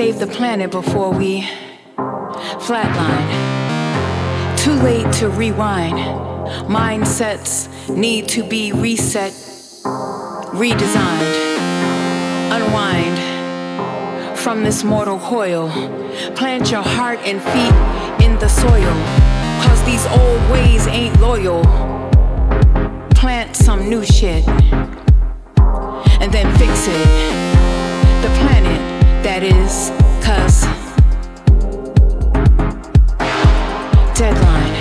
save the planet before we flatline. Too late to rewind. Mindsets need to be reset, redesigned, unwind from this mortal coil. Plant your heart and feet in the soil, cause these old ways ain't loyal. Plant some new shit and then fix it. The that is, cuz. Deadline,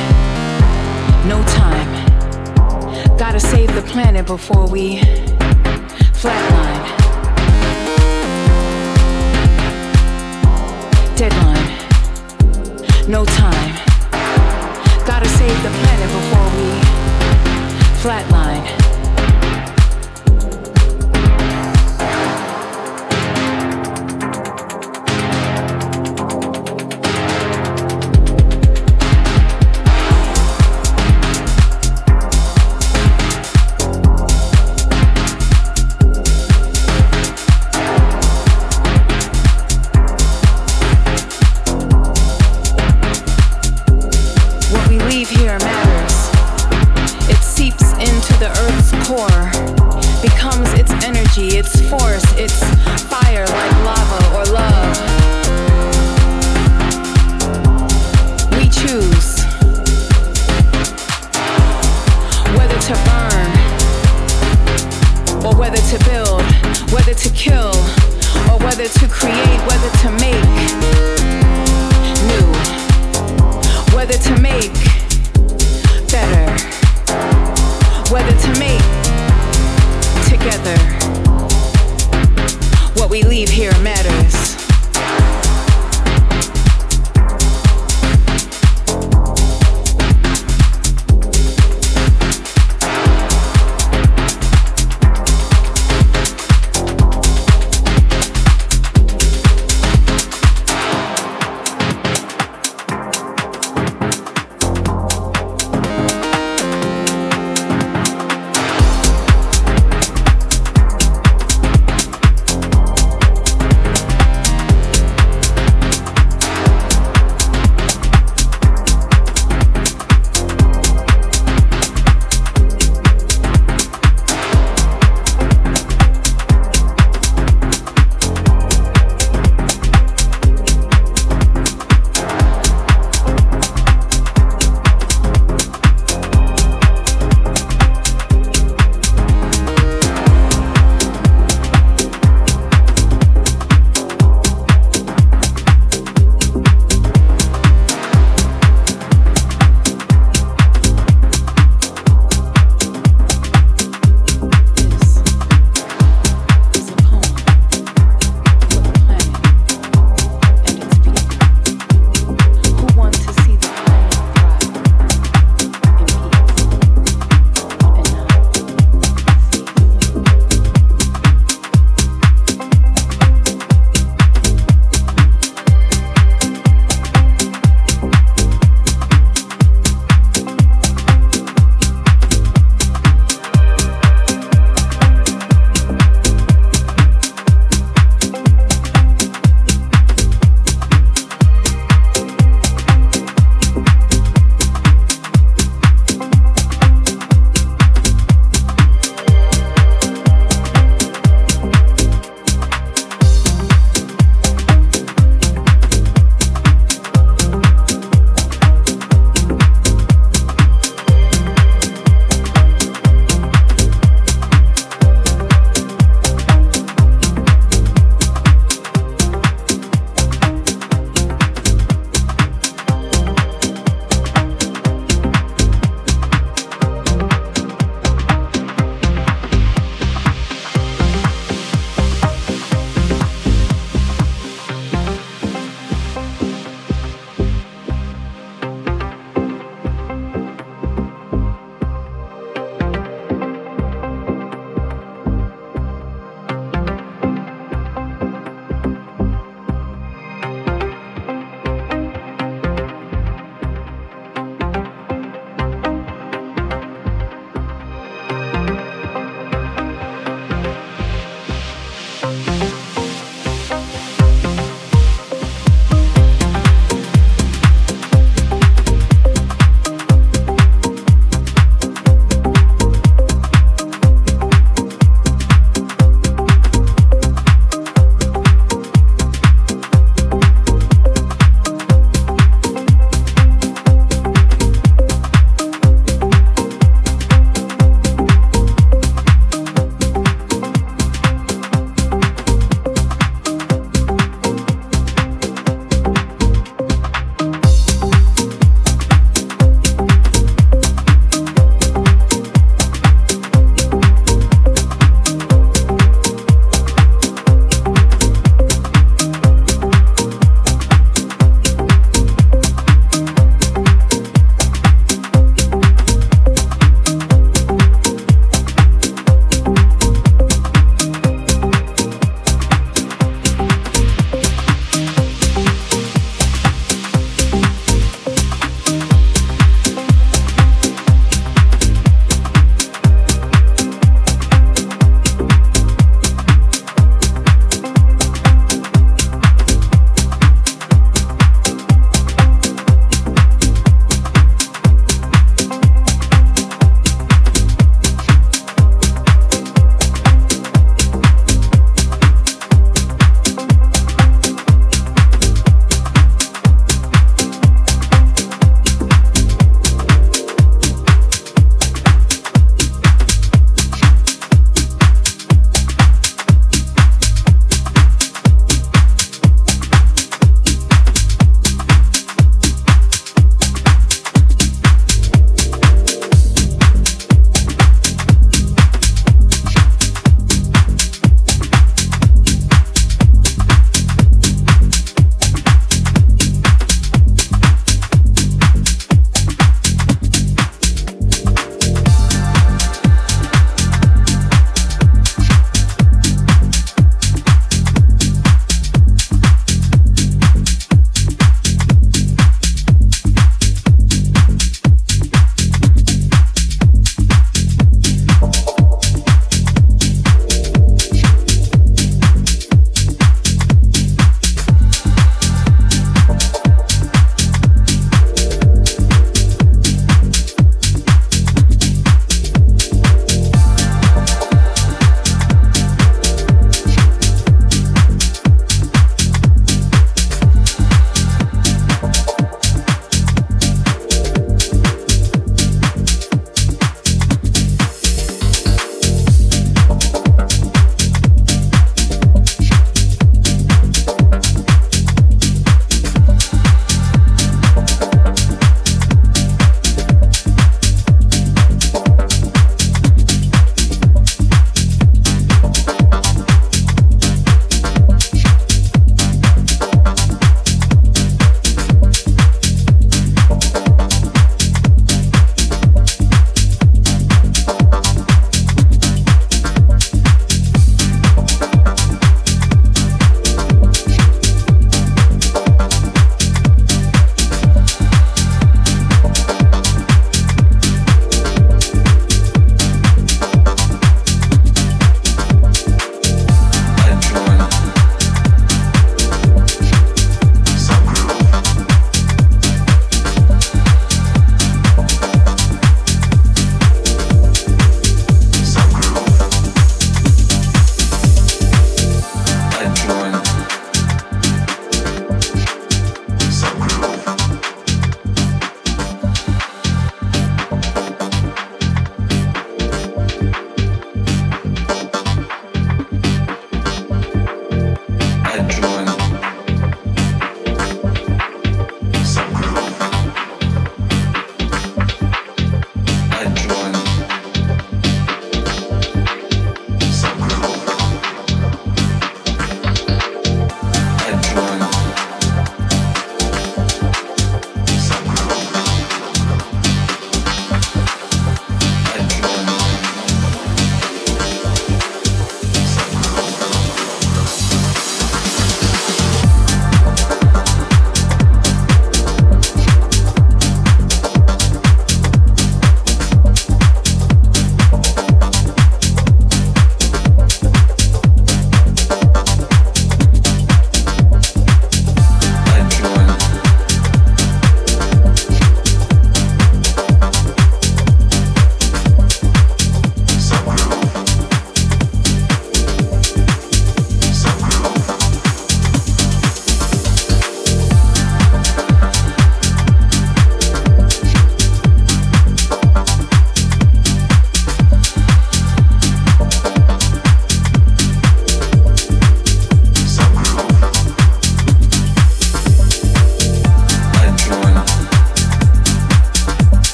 no time. Gotta save the planet before we flatline.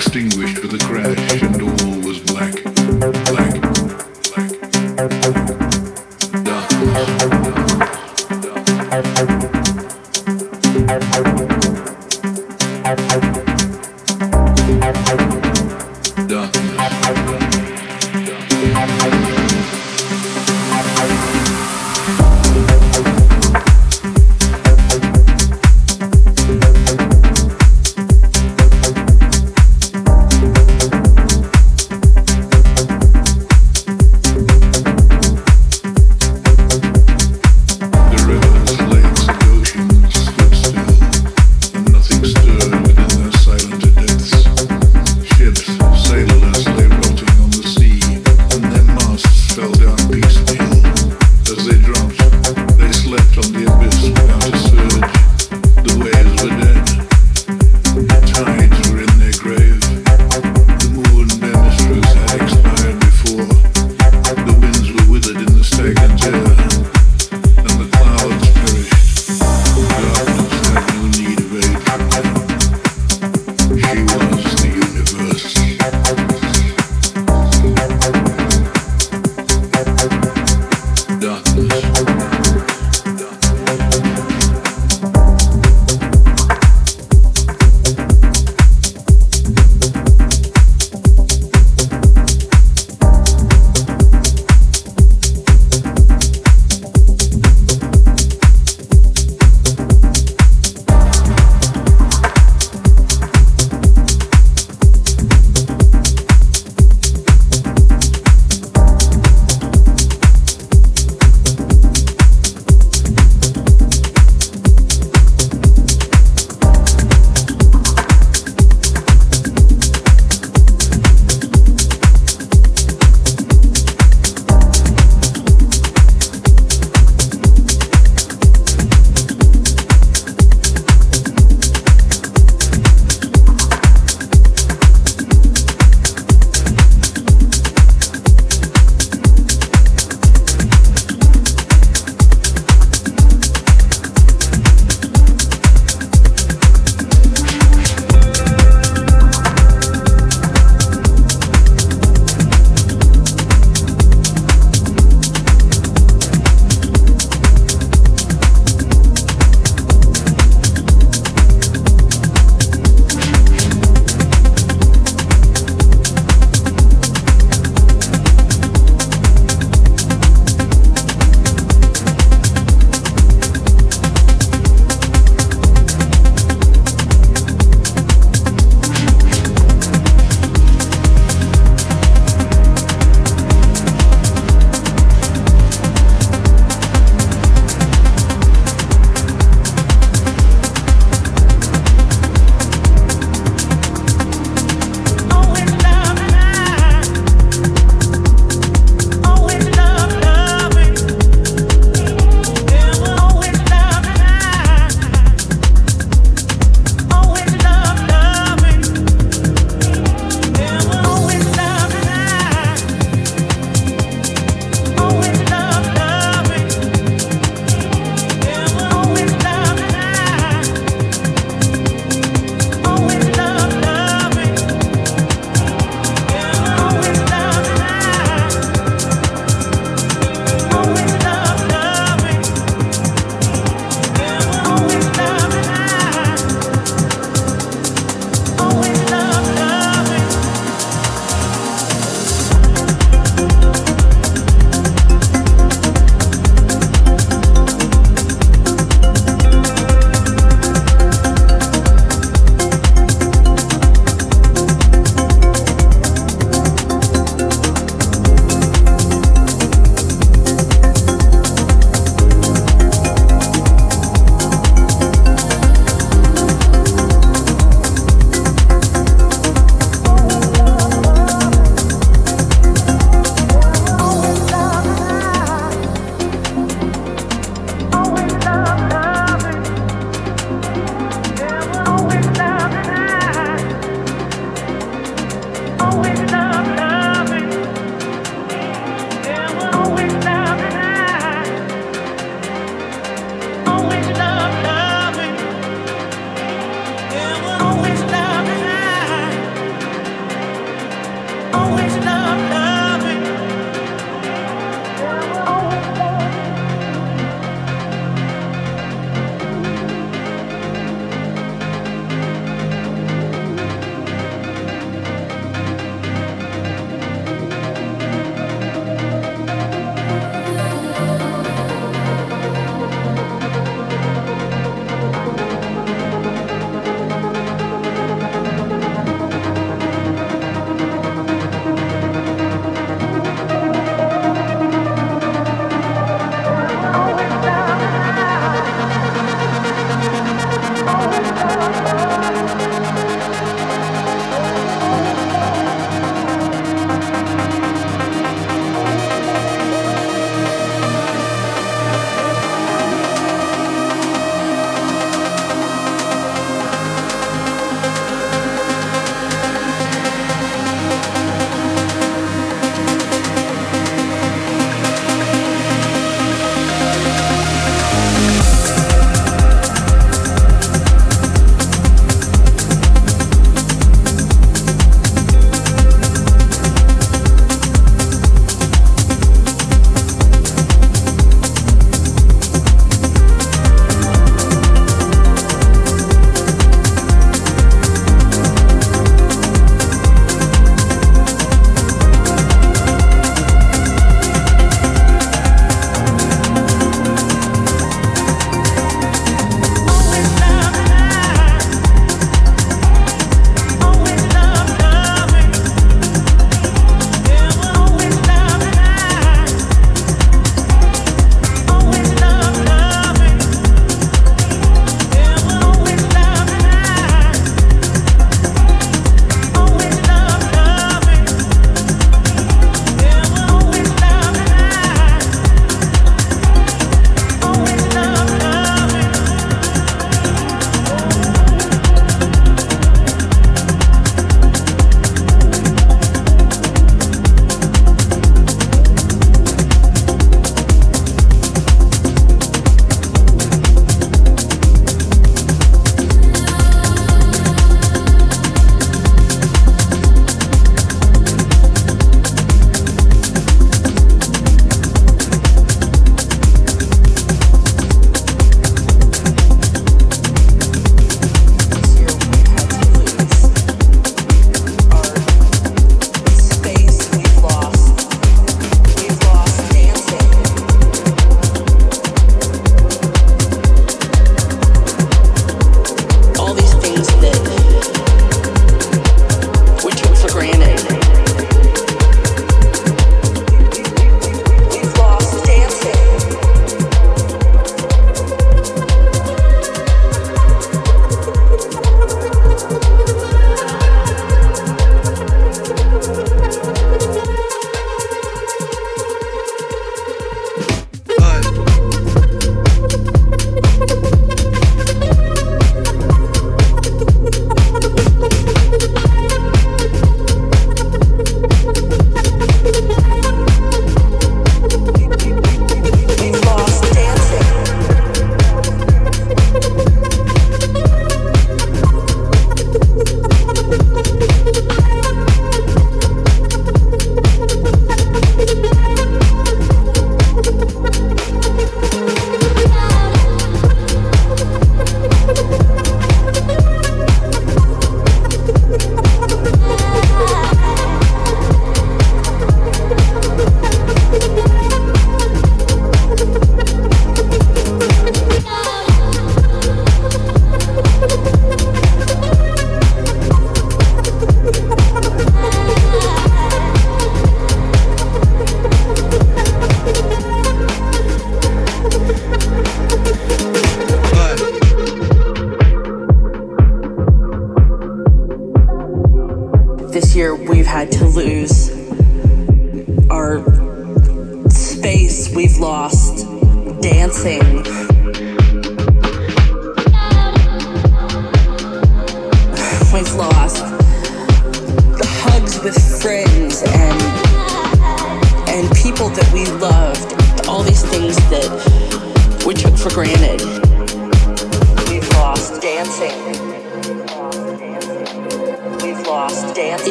extinguished with a crash and all